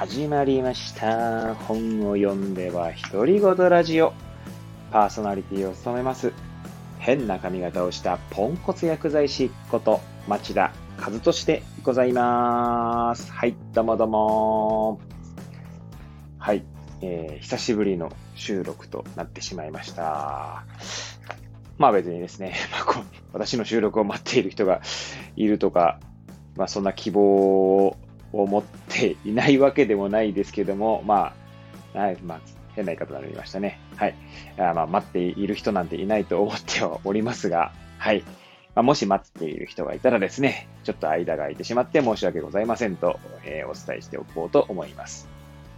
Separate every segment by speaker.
Speaker 1: 始まりました。本を読んでは独り言ラジオ。パーソナリティを務めます。変な髪型をしたポンコツ薬剤師こと町田和俊でございます。はい、どうもどうも。はい、えー久しぶりの収録となってしまいました。まあ別にですね、まあ、こ私の収録を待っている人がいるとか、まあそんな希望を持っていないわけでもないですけども、まあ、はい、まあ、変な言い方になりましたね。はい。あまあ、待っている人なんていないと思ってはおりますが、はい。まあ、もし待っている人がいたらですね、ちょっと間が空いてしまって申し訳ございませんと、えーお伝えしておこうと思います。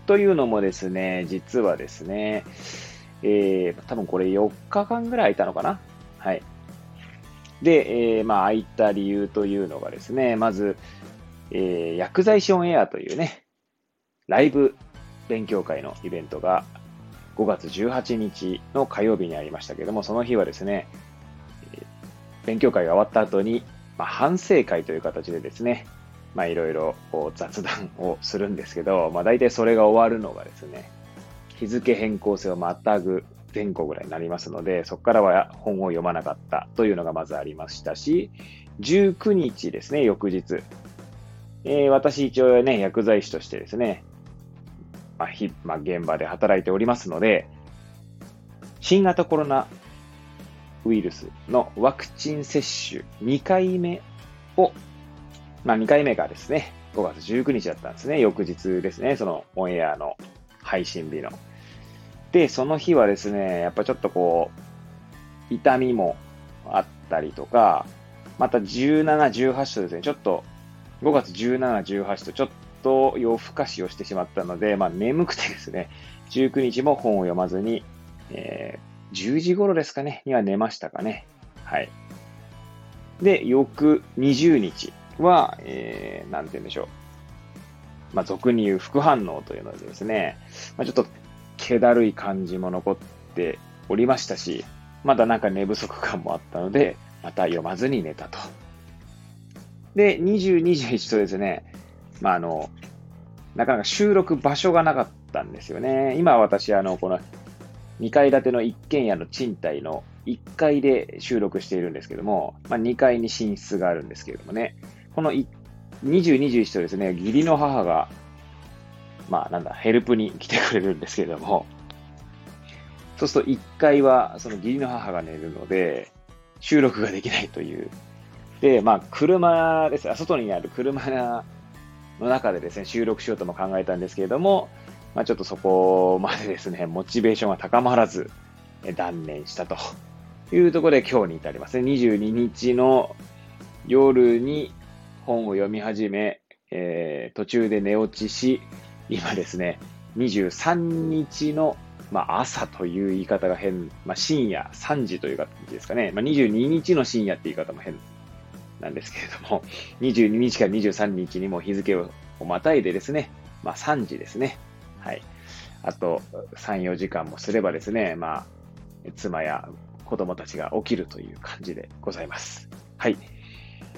Speaker 1: というのもですね、実はですね、えー、多分これ4日間ぐらい空いたのかなはい。で、えーまあ、空いた理由というのがですね、まず、えー薬剤師オンエアというね、ライブ勉強会のイベントが5月18日の火曜日にありましたけども、その日はですね、勉強会が終わった後に、まあ、反省会という形でですね、まあいろいろ雑談をするんですけど、まあ大体それが終わるのがですね、日付変更性をまたぐ前後ぐらいになりますので、そこからは本を読まなかったというのがまずありましたし、19日ですね、翌日。えー私一応ね、薬剤師としてですね、まあひまあ、現場で働いておりますので、新型コロナウイルスのワクチン接種2回目を、まあ2回目がですね、5月19日だったんですね、翌日ですね、そのオンエアの配信日の。で、その日はですね、やっぱちょっとこう、痛みもあったりとか、また17、18とですね、ちょっと5月17、18とちょっと夜更かしをしてしまったので、まあ眠くてですね、19日も本を読まずに、えー10時頃ですかね、には寝ましたかね。はい。で、翌20日は、えー、なんて言うんでしょう。まあ、俗に言う副反応というのでですね、まあ、ちょっと気だるい感じも残っておりましたし、まだなんか寝不足感もあったので、また読まずに寝たと。で、20、21とですね、まあ、あの、なかなか収録場所がなかったんですよね。今私、あの、この2階建ての一軒家の賃貸の1階で収録しているんですけども、まあ、2階に寝室があるんですけれどもね、この20、21とですね、義理の母が、まあなんだ、ヘルプに来てくれるんですけれども、そうすると1階はその義理の母が寝るので、収録ができないという。で、まあ車です。外にある車の中でですね、収録しようとも考えたんですけれども、まあ、ちょっとそこまでですね、モチベーションが高まらず、断念したというところで今日に至りますね。22日の夜に本を読み始め、えー途中で寝落ちし、今ですね、23日の、まあ、朝という言い方が変、まあ、深夜3時という感じですかね。まあ、22日の深夜って言い方も変なんですけれども、22日から23日にも日付をまたいでですね、まあ、3時ですね。はい。あと、3、4時間もすればですね、まあ、妻や子供たちが起きるという感じでございます。はい。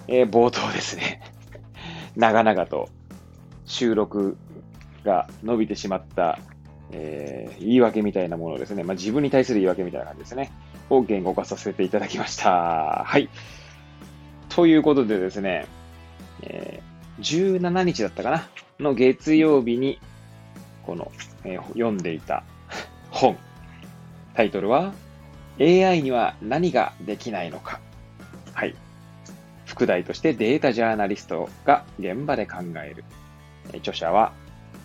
Speaker 1: えー冒頭ですね、長々と収録が伸びてしまった、えー言い訳みたいなものですね、まあ、自分に対する言い訳みたいな感じですね、を言語化させていただきました。はい。ということでですね、えー17日だったかなの月曜日に、この、えー読んでいた 本。タイトルは、AI には何ができないのか。はい。副題としてデータジャーナリストが現場で考える。え著者は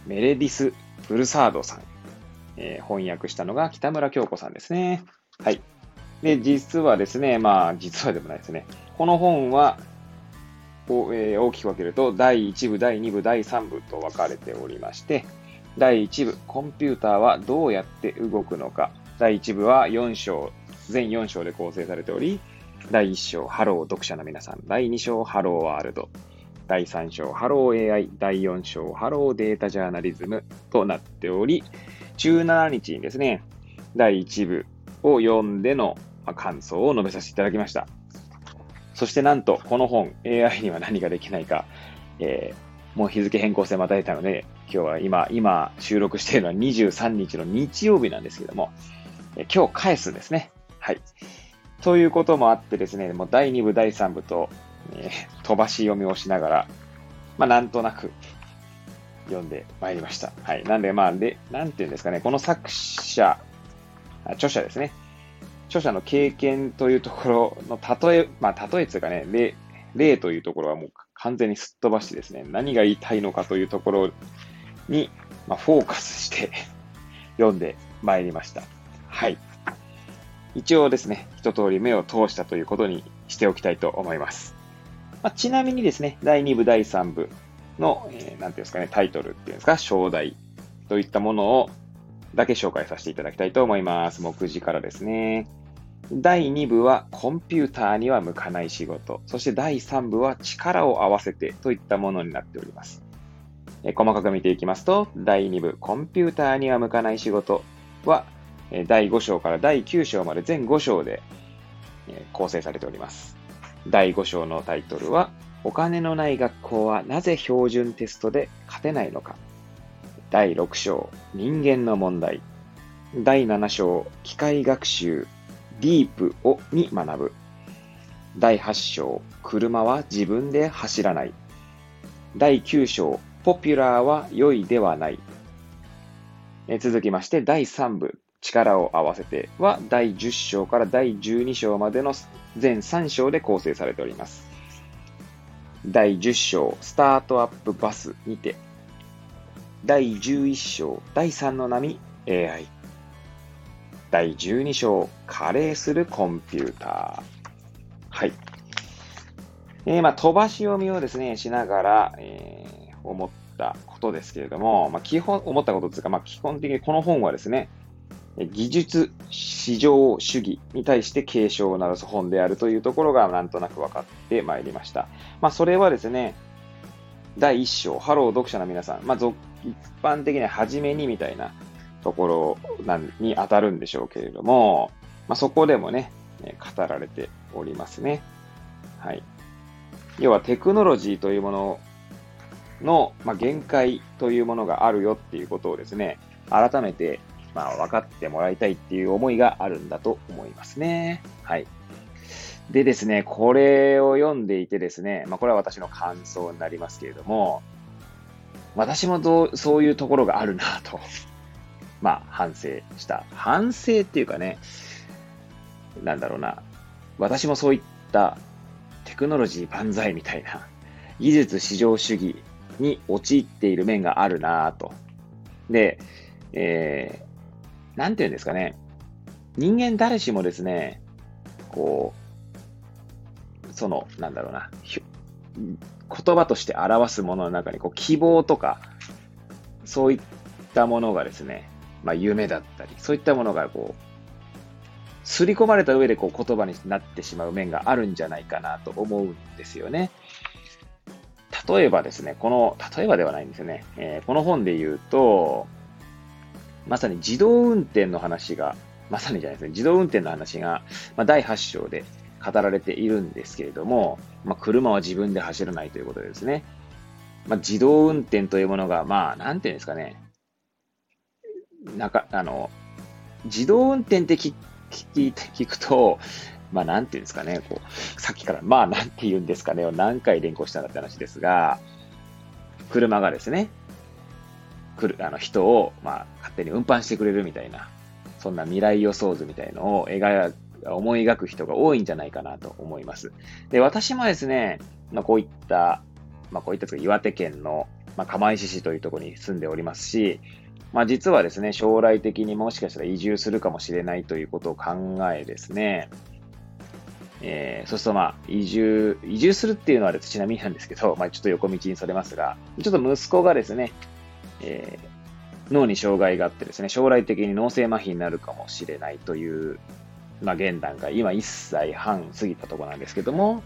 Speaker 1: メレディス・ブルサードさん。えー翻訳したのが北村京子さんですね。はい。で、実はですね、まあ、実はでもないですね。この本は、をえー大きく分けると、第1部、第2部、第3部と分かれておりまして、第1部、コンピューターはどうやって動くのか。第1部は4章、全4章で構成されており、第1章、ハロー読者の皆さん。第2章、ハローワールド。第3章、ハロー AI。第4章、ハローデータジャーナリズムとなっており、17日にですね、第1部を読んでの感想を述べさせていただきました。そしてなんと、この本、AI には何ができないか、えーもう日付変更性またいたので、今日は今、今収録しているのは23日の日曜日なんですけども、え今日返すんですね。はい。ということもあってですね、もう第2部、第3部と、えー、飛ばし読みをしながら、まあなんとなく読んでまいりました。はい。なんでまあ、で、なんていうんですかね、この作者、著者ですね。著者の経験というところの例え、まあ例えつうかね、例、例というところはもう完全にすっ飛ばしてですね、何が言いたいのかというところに、まあ、フォーカスして 読んでまいりました。はい。一応ですね、一通り目を通したということにしておきたいと思います。まあ、ちなみにですね、第2部、第3部の、えー、ていうんですかね、タイトルっていうんですか、章題といったものをだけ紹介させていただきたいと思います。目次からですね。第2部はコンピューターには向かない仕事。そして第3部は力を合わせてといったものになっております。え細かく見ていきますと、第2部コンピューターには向かない仕事は、え第5章から第9章まで全5章で、え構成されております。第5章のタイトルは、お金のない学校はなぜ標準テストで勝てないのか。第6章、人間の問題。第7章、機械学習ディープをに学ぶ。第8章、車は自分で走らない。第9章、ポピュラーは良いではない。え続きまして、第3部、力を合わせては、第10章から第12章までの全3章で構成されております。第10章、スタートアップバスにて、第11章、第3の波、AI。第12章、加齢するコンピューター。はい。えー、まあ、飛ばし読みをですね、しながら、えー、思ったことですけれども、まあ、基本、思ったことですが、まあ、基本的にこの本はですね、技術市場主義に対して警鐘を鳴らす本であるというところがなんとなく分かってまいりました。まあ、それはですね、第1章、ハロー読者の皆さん、まあ、一般的にははじめにみたいなところに当たるんでしょうけれども、まあ、そこでもね、語られておりますね。はい。要はテクノロジーというものの、まあ、限界というものがあるよっていうことをですね、改めて、まあ、分かってもらいたいっていう思いがあるんだと思いますね。はい。でですね、これを読んでいてですね、まあ、これは私の感想になりますけれども、私もそういうところがあるなとまあ、反省した。反省っていうかね、なんだろうな。私もそういったテクノロジー万歳みたいな技術至上主義に陥っている面があるなと。で、えー、なんていうんですかね。人間誰しもですね、こう、その、なんだろうな、言葉として表すものの中にこう希望とか、そういったものがですね、まあ、夢だったり、そういったものがこう、刷り込まれた上でこう言葉になってしまう面があるんじゃないかなと思うんですよね。例えばですね、この、例えばではないんですよね。えー、この本で言うと、まさに自動運転の話が、まさにじゃないですね、自動運転の話が、まあ、第8章で語られているんですけれども、まあ、車は自分で走らないということでですね、まあ、自動運転というものが、まあ、なんていうんですかね、なんか、あの、自動運転って聞聞聞くと、まあ、なんていうんですかね、こう、さっきから、まあ、なんて言うんですかねを何回連呼したんだって話ですが、車がですね、来る、あの、人を、まあ、勝手に運搬してくれるみたいな、そんな未来予想図みたいのを描思い描く人が多いんじゃないかなと思います。で、私もですね、まあ、こういった、まあ、こういった岩手県の、まあ、釜石市というところに住んでおりますし、まあ実はですね、将来的にもしかしたら移住するかもしれないということを考えですね、えー、そうするとまあ移住、移住するっていうのはちなみになんですけど、まあちょっと横道にそれますが、ちょっと息子がですね、えー、脳に障害があってですね、将来的に脳性麻痺になるかもしれないという、まあ現段階、今1歳半過ぎたところなんですけども、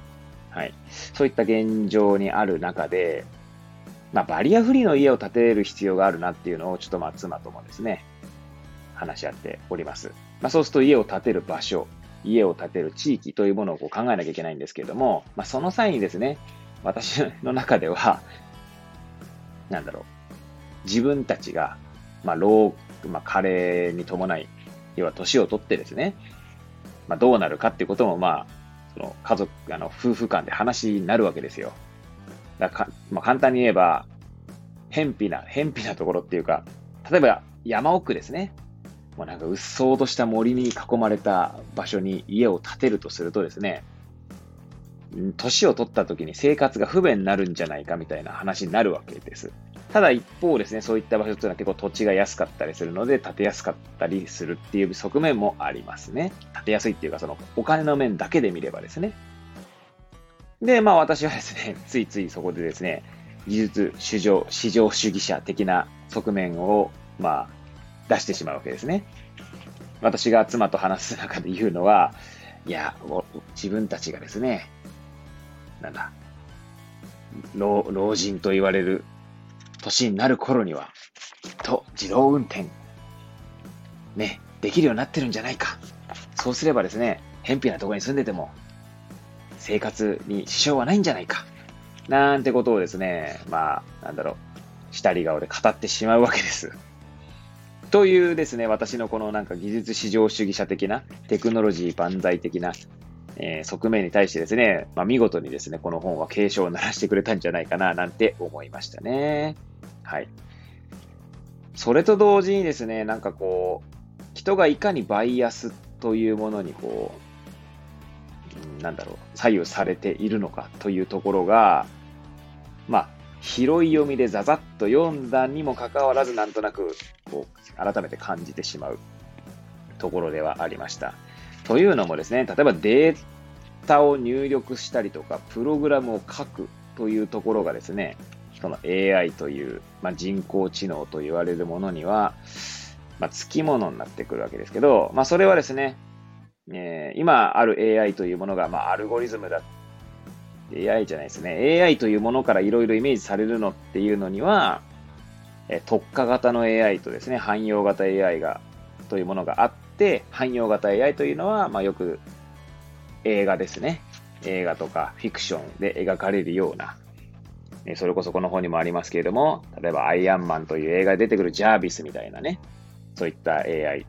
Speaker 1: はい。そういった現状にある中で、まあ、バリアフリーの家を建てる必要があるなっていうのを、ちょっとまあ、妻ともですね、話し合っております。まあ、そうすると家を建てる場所、家を建てる地域というものをこう考えなきゃいけないんですけれども、まあ、その際にですね、私の中では、なんだろう自分たちが、まあ、老、まあ、加齢に伴い、要は年を取ってですね、まあ、どうなるかっていうことも、まあ、その家族、あの、夫婦間で話になるわけですよ。だかまあ、簡単に言えば、偏僻な、偏僻なところっていうか、例えば山奥ですね。もうなんかうっそうとした森に囲まれた場所に家を建てるとするとですね、年を取った時に生活が不便になるんじゃないかみたいな話になるわけです。ただ一方ですね、そういった場所っていうのは結構土地が安かったりするので、建てやすかったりするっていう側面もありますね。建てやすいっていうか、そのお金の面だけで見ればですね。で、まあ私はですね、ついついそこでですね、技術市場、市場主義者的な側面を、まあ、出してしまうわけですね。私が妻と話す中で言うのは、いや、自分たちがですね、なんだ、老老人と言われる年になる頃には、きっと自動運転、ね、できるようになってるんじゃないか。そうすればですね、偏僻なところに住んでても、生活に支障はないんじゃないか。なんてことをですね、まあ、なんだろう、下り顔で語ってしまうわけです。というですね、私のこのなんか技術至上主義者的な、テクノロジー万歳的な、えー、側面に対してですね、まあ、見事にですね、この本は警鐘を鳴らしてくれたんじゃないかな、なんて思いましたね。はい。それと同時にですね、なんかこう、人がいかにバイアスというものにこう、なんだろう、左右されているのかというところが、まあ、拾い読みでザザッと読んだにもかかわらず、なんとなく、こう、改めて感じてしまうところではありました。というのもですね、例えばデータを入力したりとか、プログラムを書くというところがですね、その AI という、まあ、人工知能と言われるものには、まあ、付き物になってくるわけですけど、まあ、それはですね、えー、今ある AI というものが、まあ、アルゴリズムだ AI じゃないですね。AI というものからいろいろイメージされるのっていうのには、え特化型の AI とですね、汎用型 AI が、というものがあって、汎用型 AI というのは、まあ、よく映画ですね。映画とかフィクションで描かれるような、それこそこの本にもありますけれども、例えばアイアンマンという映画で出てくるジャービスみたいなね、そういった AI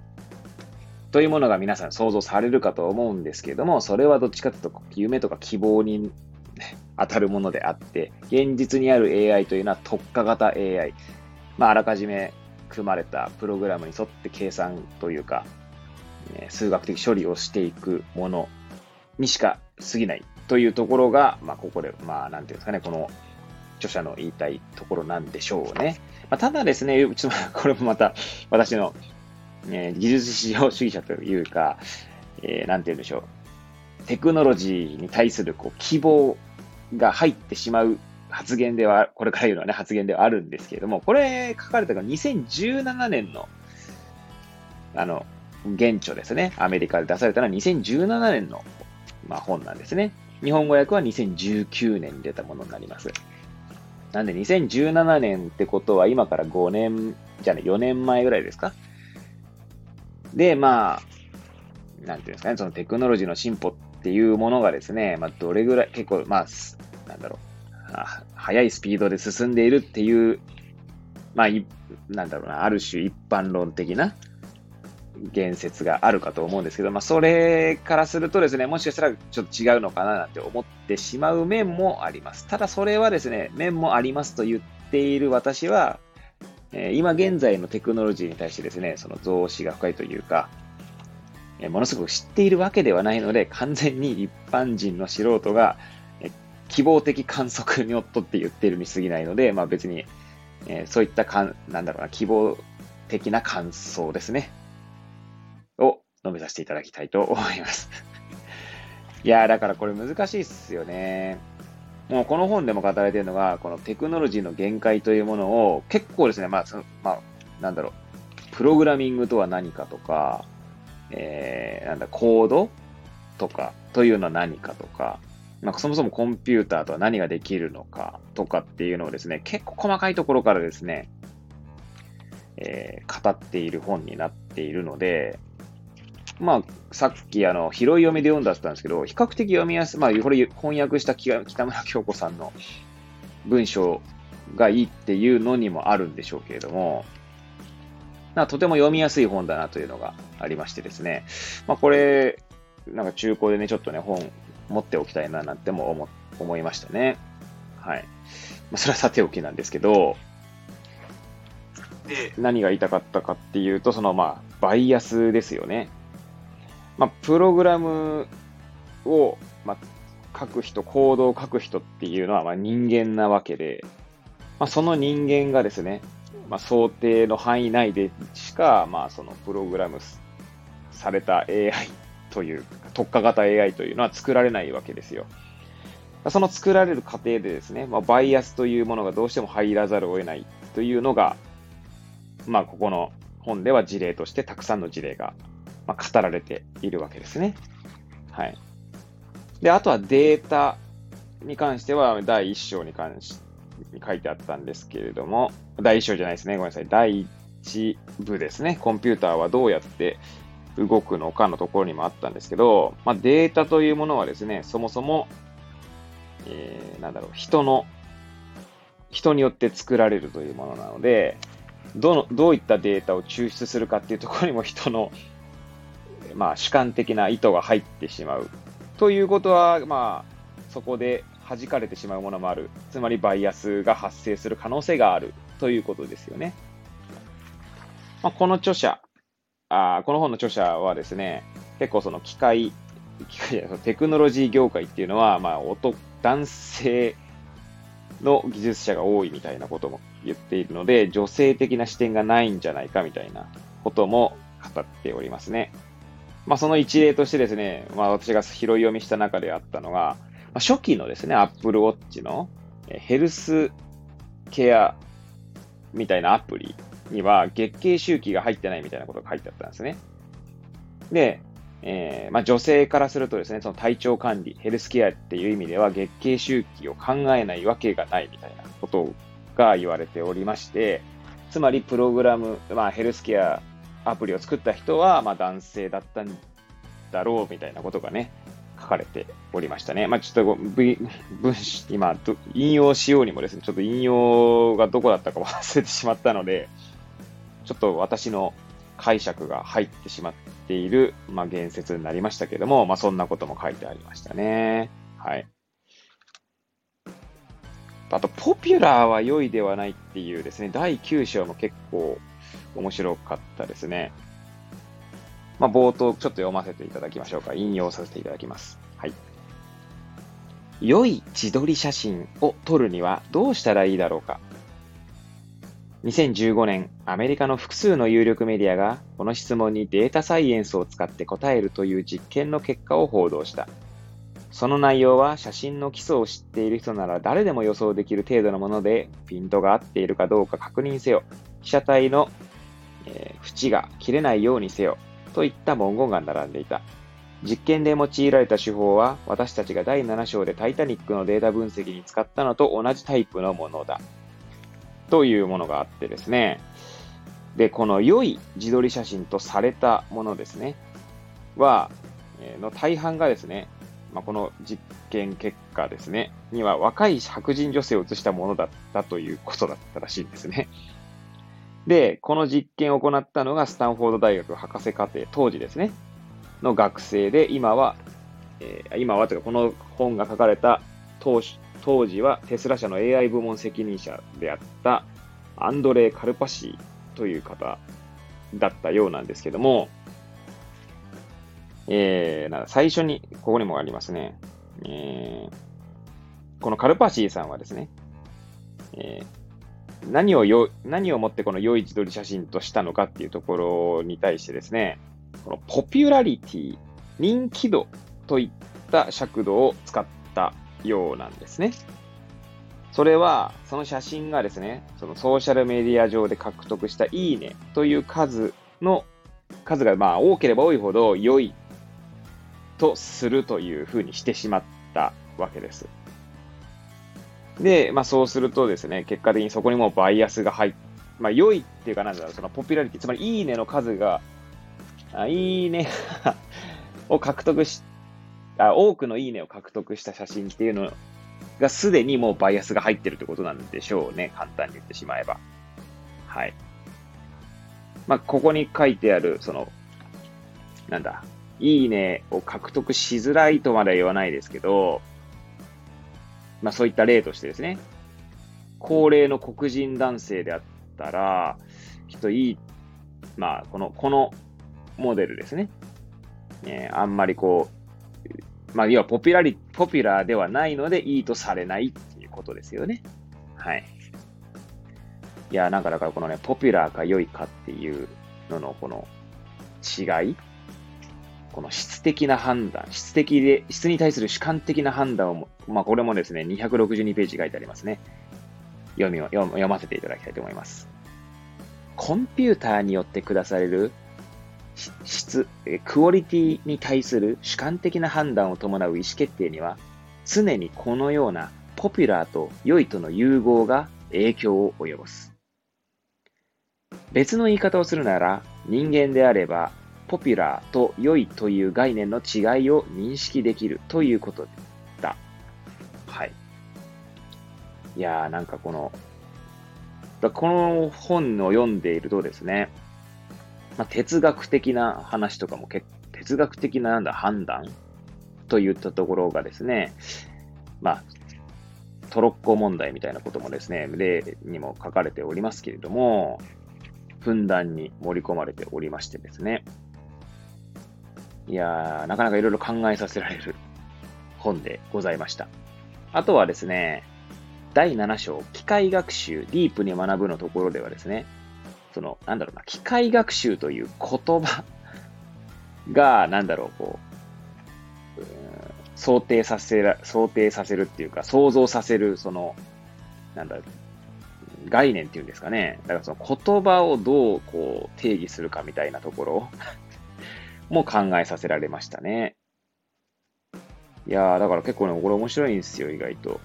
Speaker 1: というものが皆さん想像されるかと思うんですけれども、それはどっちかというと夢とか希望に 当たるものであって、現実にある AI というのは特化型 AI。まあ、あらかじめ組まれたプログラムに沿って計算というか、数学的処理をしていくものにしか過ぎないというところが、まあ、ここで、まあ、なんていうんですかね、この著者の言いたいところなんでしょうね。まあ、ただですね、ちょっとこれもまた私の、えー、技術至上主義者というか、えー、なんて言うんでしょう。テクノロジーに対するこう希望が入ってしまう発言では、これから言うのはね、発言ではあるんですけれども、これ書かれたのが2017年の、あの、現著ですね。アメリカで出されたのは2017年の、まあ、本なんですね。日本語訳は2019年に出たものになります。なんで2017年ってことは今から5年、じゃあね、4年前ぐらいですかで、まあ、なんていうんですかね、そのテクノロジーの進歩っていうものがですね、まあ、どれぐらい、結構、まあ、なんだろう、速いスピードで進んでいるっていう、まあ、なんだろうな、ある種一般論的な言説があるかと思うんですけど、まあ、それからするとですね、もしかしたらちょっと違うのかななんて思ってしまう面もあります。ただそれはですね、面もありますと言っている私は、え、今現在のテクノロジーに対してですね、その増資が深いというか、え、ものすごく知っているわけではないので、完全に一般人の素人が、え、希望的観測にのっとって言ってるに過ぎないので、まあ別に、えそういったかん、なんだろうな、希望的な感想ですね。を述べさせていただきたいと思います。いやー、だからこれ難しいっすよね。もうこの本でも語られているのが、このテクノロジーの限界というものを結構ですね、まあ、そのまあ、なんだろう、プログラミングとは何かとか、えー、なんだ、コードとか、というのは何かとか、まあ、そもそもコンピューターとは何ができるのかとかっていうのをですね、結構細かいところからですね、えー、語っている本になっているので、まあ、さっきあの、拾い読みで読んだってたんですけど、比較的読みやすい、まあ、これ翻訳した北村京子さんの文章がいいっていうのにもあるんでしょうけれども、なとても読みやすい本だなというのがありましてですね、まあ、これ、なんか中古でね、ちょっとね、本持っておきたいななんても思思いましたね。はい。まあ、それはさておきなんですけど、で、何が言いたかったかっていうと、そのまあ、バイアスですよね。まあ、プログラムを、まあ、書く人、コードを書く人っていうのは、まあ、人間なわけで、まあ、その人間がですね、まあ、想定の範囲内でしか、まあ、そのプログラムされた AI という特化型 AI というのは作られないわけですよ。その作られる過程でですね、まあ、バイアスというものがどうしても入らざるを得ないというのが、まあ、ここの本では事例としてたくさんの事例が、ま語られているわけですね。はい。で、あとはデータに関しては第1章に関し書いてあったんですけれども、第1章じゃないですね。ごめんなさい。第1部ですね。コンピューターはどうやって動くのかのところにもあったんですけど、まあ、データというものはですね、そもそも、えー、なんだろう、人の、人によって作られるというものなので、どの、どういったデータを抽出するかっていうところにも人の、まあ、主観的な意図が入ってしまう。ということは、まあ、そこで弾かれてしまうものもある。つまりバイアスが発生する可能性があるということですよね。まあ、この著者、あこの本の著者はですね、結構その機械、機械テクノロジー業界っていうのは、まあ、男性の技術者が多いみたいなことも言っているので、女性的な視点がないんじゃないかみたいなことも語っておりますね。まあ、その一例としてですね、まあ、私が拾い読みした中であったのが、まあ、初期のですね、Apple Watch のヘルスケアみたいなアプリには月経周期が入ってないみたいなことが書いてあったんですね。で、えー、まあ、女性からするとですね、その体調管理、ヘルスケアっていう意味では月経周期を考えないわけがないみたいなことが言われておりまして、つまりプログラム、まあ、ヘルスケアアプリを作った人は、まあ、男性だったんだろうみたいなことがね、書かれておりましたね。まあ、ちょっと文今、引用しようにもですね、ちょっと引用がどこだったか忘れてしまったので、ちょっと私の解釈が入ってしまっている、まあ、言説になりましたけども、まあ、そんなことも書いてありましたね。はい。あと、ポピュラーは良いではないっていうですね、第9章も結構面白かったですね。まあ、冒頭ちょっと読ませていただきましょうか。引用させていただきます。はい。良い自撮り写真を撮るにはどうしたらいいだろうか2015年、アメリカの複数の有力メディアが、この質問にデータサイエンスを使って答えるという実験の結果を報道した。その内容は写真の基礎を知っている人なら誰でも予想できる程度のもので、ピントが合っているかどうか確認せよ。被写体の、えー、縁が切れないようにせよ。といった文言が並んでいた。実験で用いられた手法は、私たちが第7章でタイタニックのデータ分析に使ったのと同じタイプのものだ。というものがあってですね。で、この良い自撮り写真とされたものですね。は、えの大半がですね、まあ、この実験結果ですね、には若い白人女性を写したものだったということだったらしいんですね。で、この実験を行ったのがスタンフォード大学博士課程、当時ですね、の学生で、今は、えー、今はというか、この本が書かれた当当時はテスラ社の AI 部門責任者であったアンドレイ・カルパシーという方だったようなんですけども、えー、最初に、ここにもありますね。えー、このカルパシーさんはですね、えー、何をよ、何をもってこの良い自撮り写真としたのかっていうところに対してですね、このポピュラリティ、人気度といった尺度を使ったようなんですね。それは、その写真がですね、そのソーシャルメディア上で獲得したいいねという数の、数がまあ多ければ多いほど良いとするというふうにしてしまったわけです。で、まあそうするとですね、結果的にそこにもバイアスが入っまあ良いっていうかなんだろう、そのポピュラリティ、つまりいいねの数が、あいいね を獲得しあ、多くのいいねを獲得した写真っていうのがすでにもうバイアスが入ってるってことなんでしょうね。簡単に言ってしまえば。はい。まあ、ここに書いてある、その、なんだ、いいねを獲得しづらいとまでは言わないですけど、まあそういった例としてですね、高齢の黒人男性であったら、きっといい、まあこの、このモデルですね。えー、あんまりこう、まあ要はポピュラリ、ポピュラーではないのでいいとされないっていうことですよね。はい。いや、なんかだからこのね、ポピュラーか良いかっていうののこの違いこの質的な判断、質的で、質に対する主観的な判断を、まあこれもですね、262ページ書いてありますね。読みを読ませていただきたいと思います。コンピューターによって下される質、クオリティに対する主観的な判断を伴う意思決定には、常にこのようなポピュラーと良いとの融合が影響を及ぼす。別の言い方をするなら、人間であればポピュラーと良いという概念の違いを認識できるということだ。はい。いやー、なんかこの、この本を読んでいるとですね、まあ、哲学的な話とかも結哲学的ななんだ判断といったところがですね、まあ、トロッコ問題みたいなこともですね、例にも書かれておりますけれども、ふんだんに盛り込まれておりましてですね、いやー、なかなかいろいろ考えさせられる本でございました。あとはですね、第7章、機械学習、ディープに学ぶのところではですね、その、なんだろうな、機械学習という言葉 が、なんだろう、こう、想定させら、想定させるっていうか、想像させる、その、なんだろう、概念っていうんですかね。だからその言葉をどうこう定義するかみたいなところも考えさせられましたね。いやー、だから結構ね、これ面白いんですよ、意外と。だか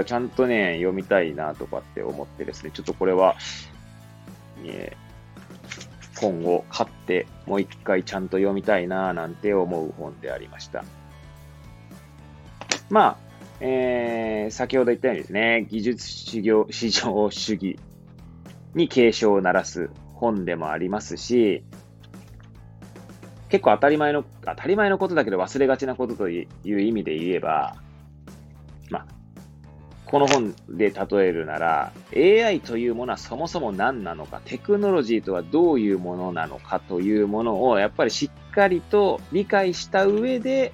Speaker 1: らちゃんとね、読みたいなとかって思ってですね、ちょっとこれは、え今後買ってもう一回ちゃんと読みたいななんて思う本でありました。まあ、えー、先ほど言ったようにですね、技術市場市場主義に警鐘を鳴らす本でもありますし、結構当たり前の、当たり前のことだけど忘れがちなことという意味で言えば、まあ、この本で例えるなら、AI というものはそもそも何なのか、テクノロジーとはどういうものなのかというものを、やっぱりしっかりと理解した上で、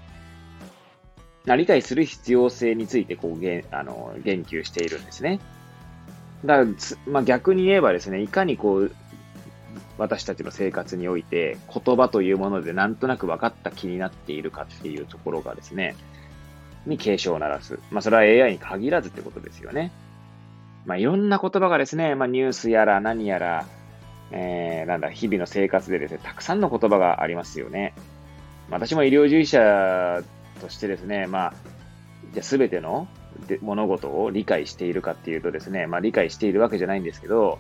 Speaker 1: 理解する必要性についてこう言あの言及しているんですね。だから、まあ、逆に言えばですね、いかにこう、私たちの生活において言葉というものでなんとなく分かった気になっているかっていうところがですね、に警鐘を鳴らす。まあそれは AI に限らずってことですよね。まあいろんな言葉がですね、まあニュースやら何やら、えー、なんだ、日々の生活でですね、たくさんの言葉がありますよね。私も医療従事者としてですね、まあ、じゃあ全ての物事を理解しているかっていうとですね、まあ理解しているわけじゃないんですけど、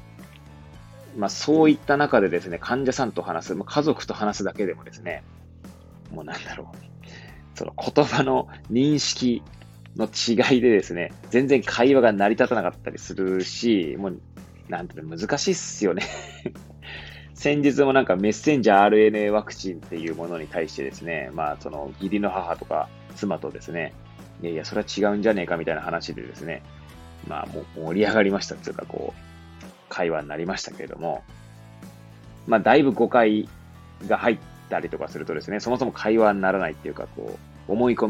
Speaker 1: まあ、そういった中でですね、患者さんと話す、まあ、家族と話すだけでもですね、もうなんだろう、その言葉の認識の違いでですね、全然会話が成り立たなかったりするし、もう、なんていうの、難しいっすよね。先日もなんかメッセンジャー RNA ワクチンっていうものに対してですね、まあその義理の母とか妻とですね、いやいや、それは違うんじゃねえかみたいな話でですね、まあもう盛り上がりましたっていうかこう、会話になりましたけれども、まあ、だいぶ誤解が入ったりとかするとですね、そもそも会話にならないっていうか、こう、思い込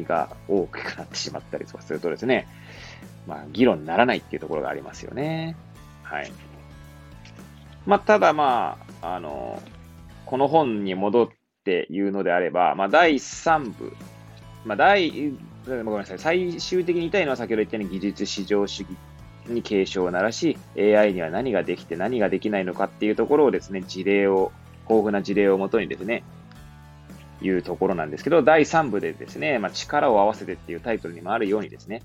Speaker 1: みが大きくなってしまったりとかするとですね、まあ、議論にならないっていうところがありますよね。はい。まあ、ただまあ、あの、この本に戻って言うのであれば、まあ、第3部、まあ、第、ごめんなさい、最終的に言いたいのは先ほど言ったように技術至上主義に警鐘を鳴らし、AI には何ができて何ができないのかっていうところをですね、事例を、豊富な事例をもとにですね、いうところなんですけど、第3部でですね、まあ、力を合わせてっていうタイトルにもあるようにですね、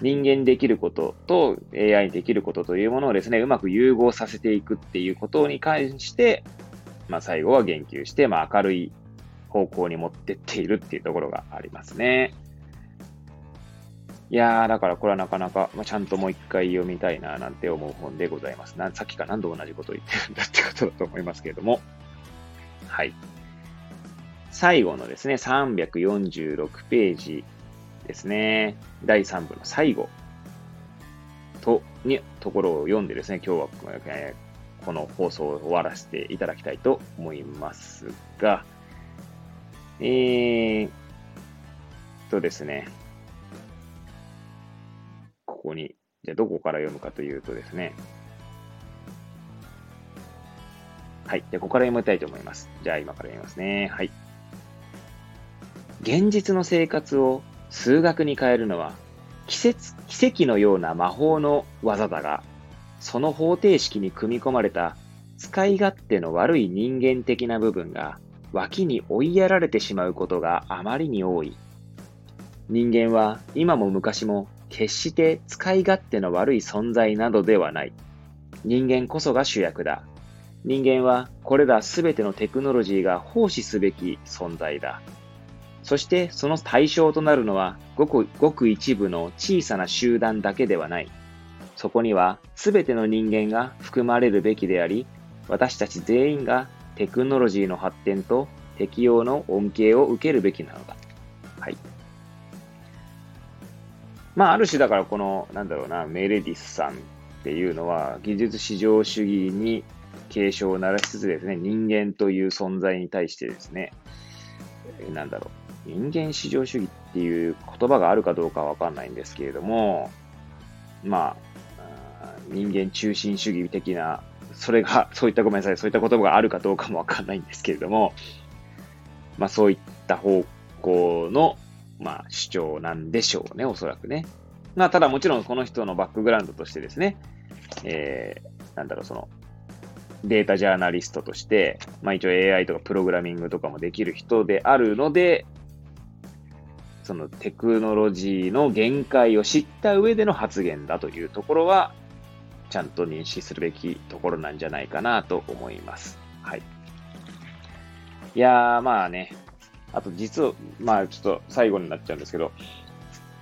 Speaker 1: 人間できることと AI にできることというものをですね、うまく融合させていくっていうことに関して、まあ、最後は言及して、まあ、明るい方向に持ってっているっていうところがありますね。いやー、だからこれはなかなか、まあ、ちゃんともう一回読みたいななんて思う本でございます。なさっきから何度同じことを言ってるんだってことだと思いますけれども。はい。最後のですね、346ページですね、第3部の最後と、に、ところを読んでですね、今日は、えー、この放送を終わらせていただきたいと思いますが、えー、とですね、ここに、じゃあどこから読むかというとですね、はい。で、ここから読みたいと思います。じゃあ今から読みますね。はい。現実の生活を数学に変えるのは奇跡奇跡のような魔法の技だが、その方程式に組み込まれた使い勝手の悪い人間的な部分が脇に追いやられてしまうことがあまりに多い。人間は今も昔も決して使い勝手の悪い存在などではない。人間こそが主役だ。人間はこれらすべてのテクノロジーが奉仕すべき存在だ。そしてその対象となるのはごくごく一部の小さな集団だけではない。そこには全ての人間が含まれるべきであり、私たち全員がテクノロジーの発展と適用の恩恵を受けるべきなのだ。まあ、ある種だからこの、なんだろうな、メレディスさんっていうのは、技術至上主義に警鐘を鳴らしつつですね、人間という存在に対してですね、なんだろう、人間至上主義っていう言葉があるかどうかわかんないんですけれども、まあ、人間中心主義的な、それが、そういったごめんなさい、そういった言葉があるかどうかもわかんないんですけれども、まあそういった方向の、まあ主張なんでしょうね、おそらくね。まあただもちろんこの人のバックグラウンドとしてですね、えー、なんだろう、その、データジャーナリストとして、まあ一応 AI とかプログラミングとかもできる人であるので、そのテクノロジーの限界を知った上での発言だというところは、ちゃんと認識するべきところなんじゃないかなと思います。はい。いやー、まあね、あと実は、まあちょっと最後になっちゃうんですけど、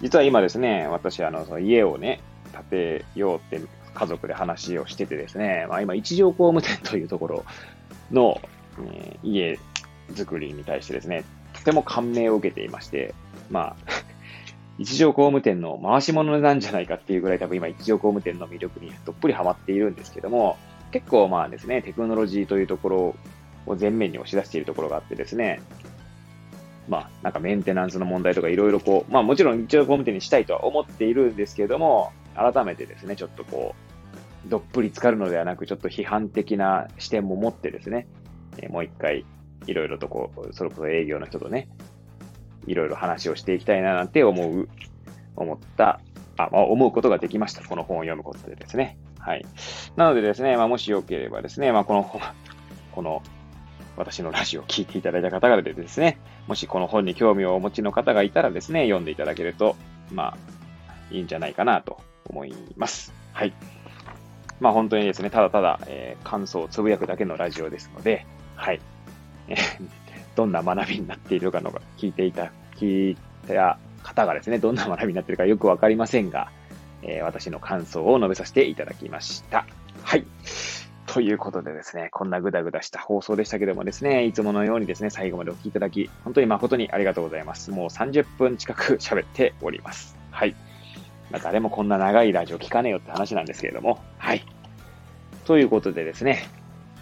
Speaker 1: 実は今ですね、私、あの、その家をね、建てようって家族で話をしててですね、まあ今、一条工務店というところの、えー、家作りに対してですね、とても感銘を受けていまして、まあ、一条工務店の回し物なんじゃないかっていうぐらい多分今一条工務店の魅力にどっぷりハマっているんですけども、結構まあですね、テクノロジーというところを前面に押し出しているところがあってですね、まあなんかメンテナンスの問題とかいろいろこう、まあもちろん一条工務店にしたいとは思っているんですけれども、改めてですね、ちょっとこう、どっぷり浸かるのではなく、ちょっと批判的な視点も持ってですね、えもう一回いろいろとこう、それこそ営業の人とね、いろいろ話をしていきたいななんて思う、思った、あ、まあ、思うことができました。この本を読むことでですね。はい。なのでですね、まあ、もしよければですね、まあ、この本、この、私のラジオを聞いていただいた方々でですね、もしこの本に興味をお持ちの方がいたらですね、読んでいただけると、まあ、いいんじゃないかなと思います。はい。まあ本当にですね、ただただ、えー、感想をつぶやくだけのラジオですので、はい。どんな学びになっているかのが聞いていた、聞いた方がですね、どんな学びになっているかよくわかりませんが、えー、私の感想を述べさせていただきました。はい。ということでですね、こんなぐだぐだした放送でしたけどもですね、いつものようにですね、最後までお聴きいただき、本当に誠にありがとうございます。もう30分近く喋っております。はい。まあ、誰もこんな長いラジオ聞かねえよって話なんですけれども、はい。ということでですね、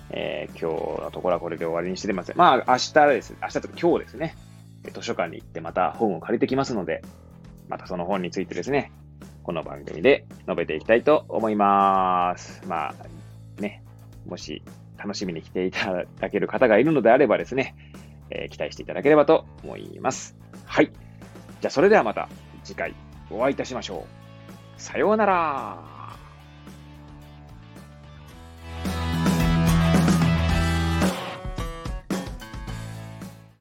Speaker 1: えー、今日のところはこれで終わりにしてます。まあ、明日です。明日とか今日ですね。図書館に行ってまた本を借りてきますので、またその本についてですね、この番組で述べていきたいと思います。まあ、ね、もし楽しみに来ていただける方がいるのであればですね、えー、期待していただければと思います。はい。じゃあ、それではまた次回お会いいたしましょう。さようなら。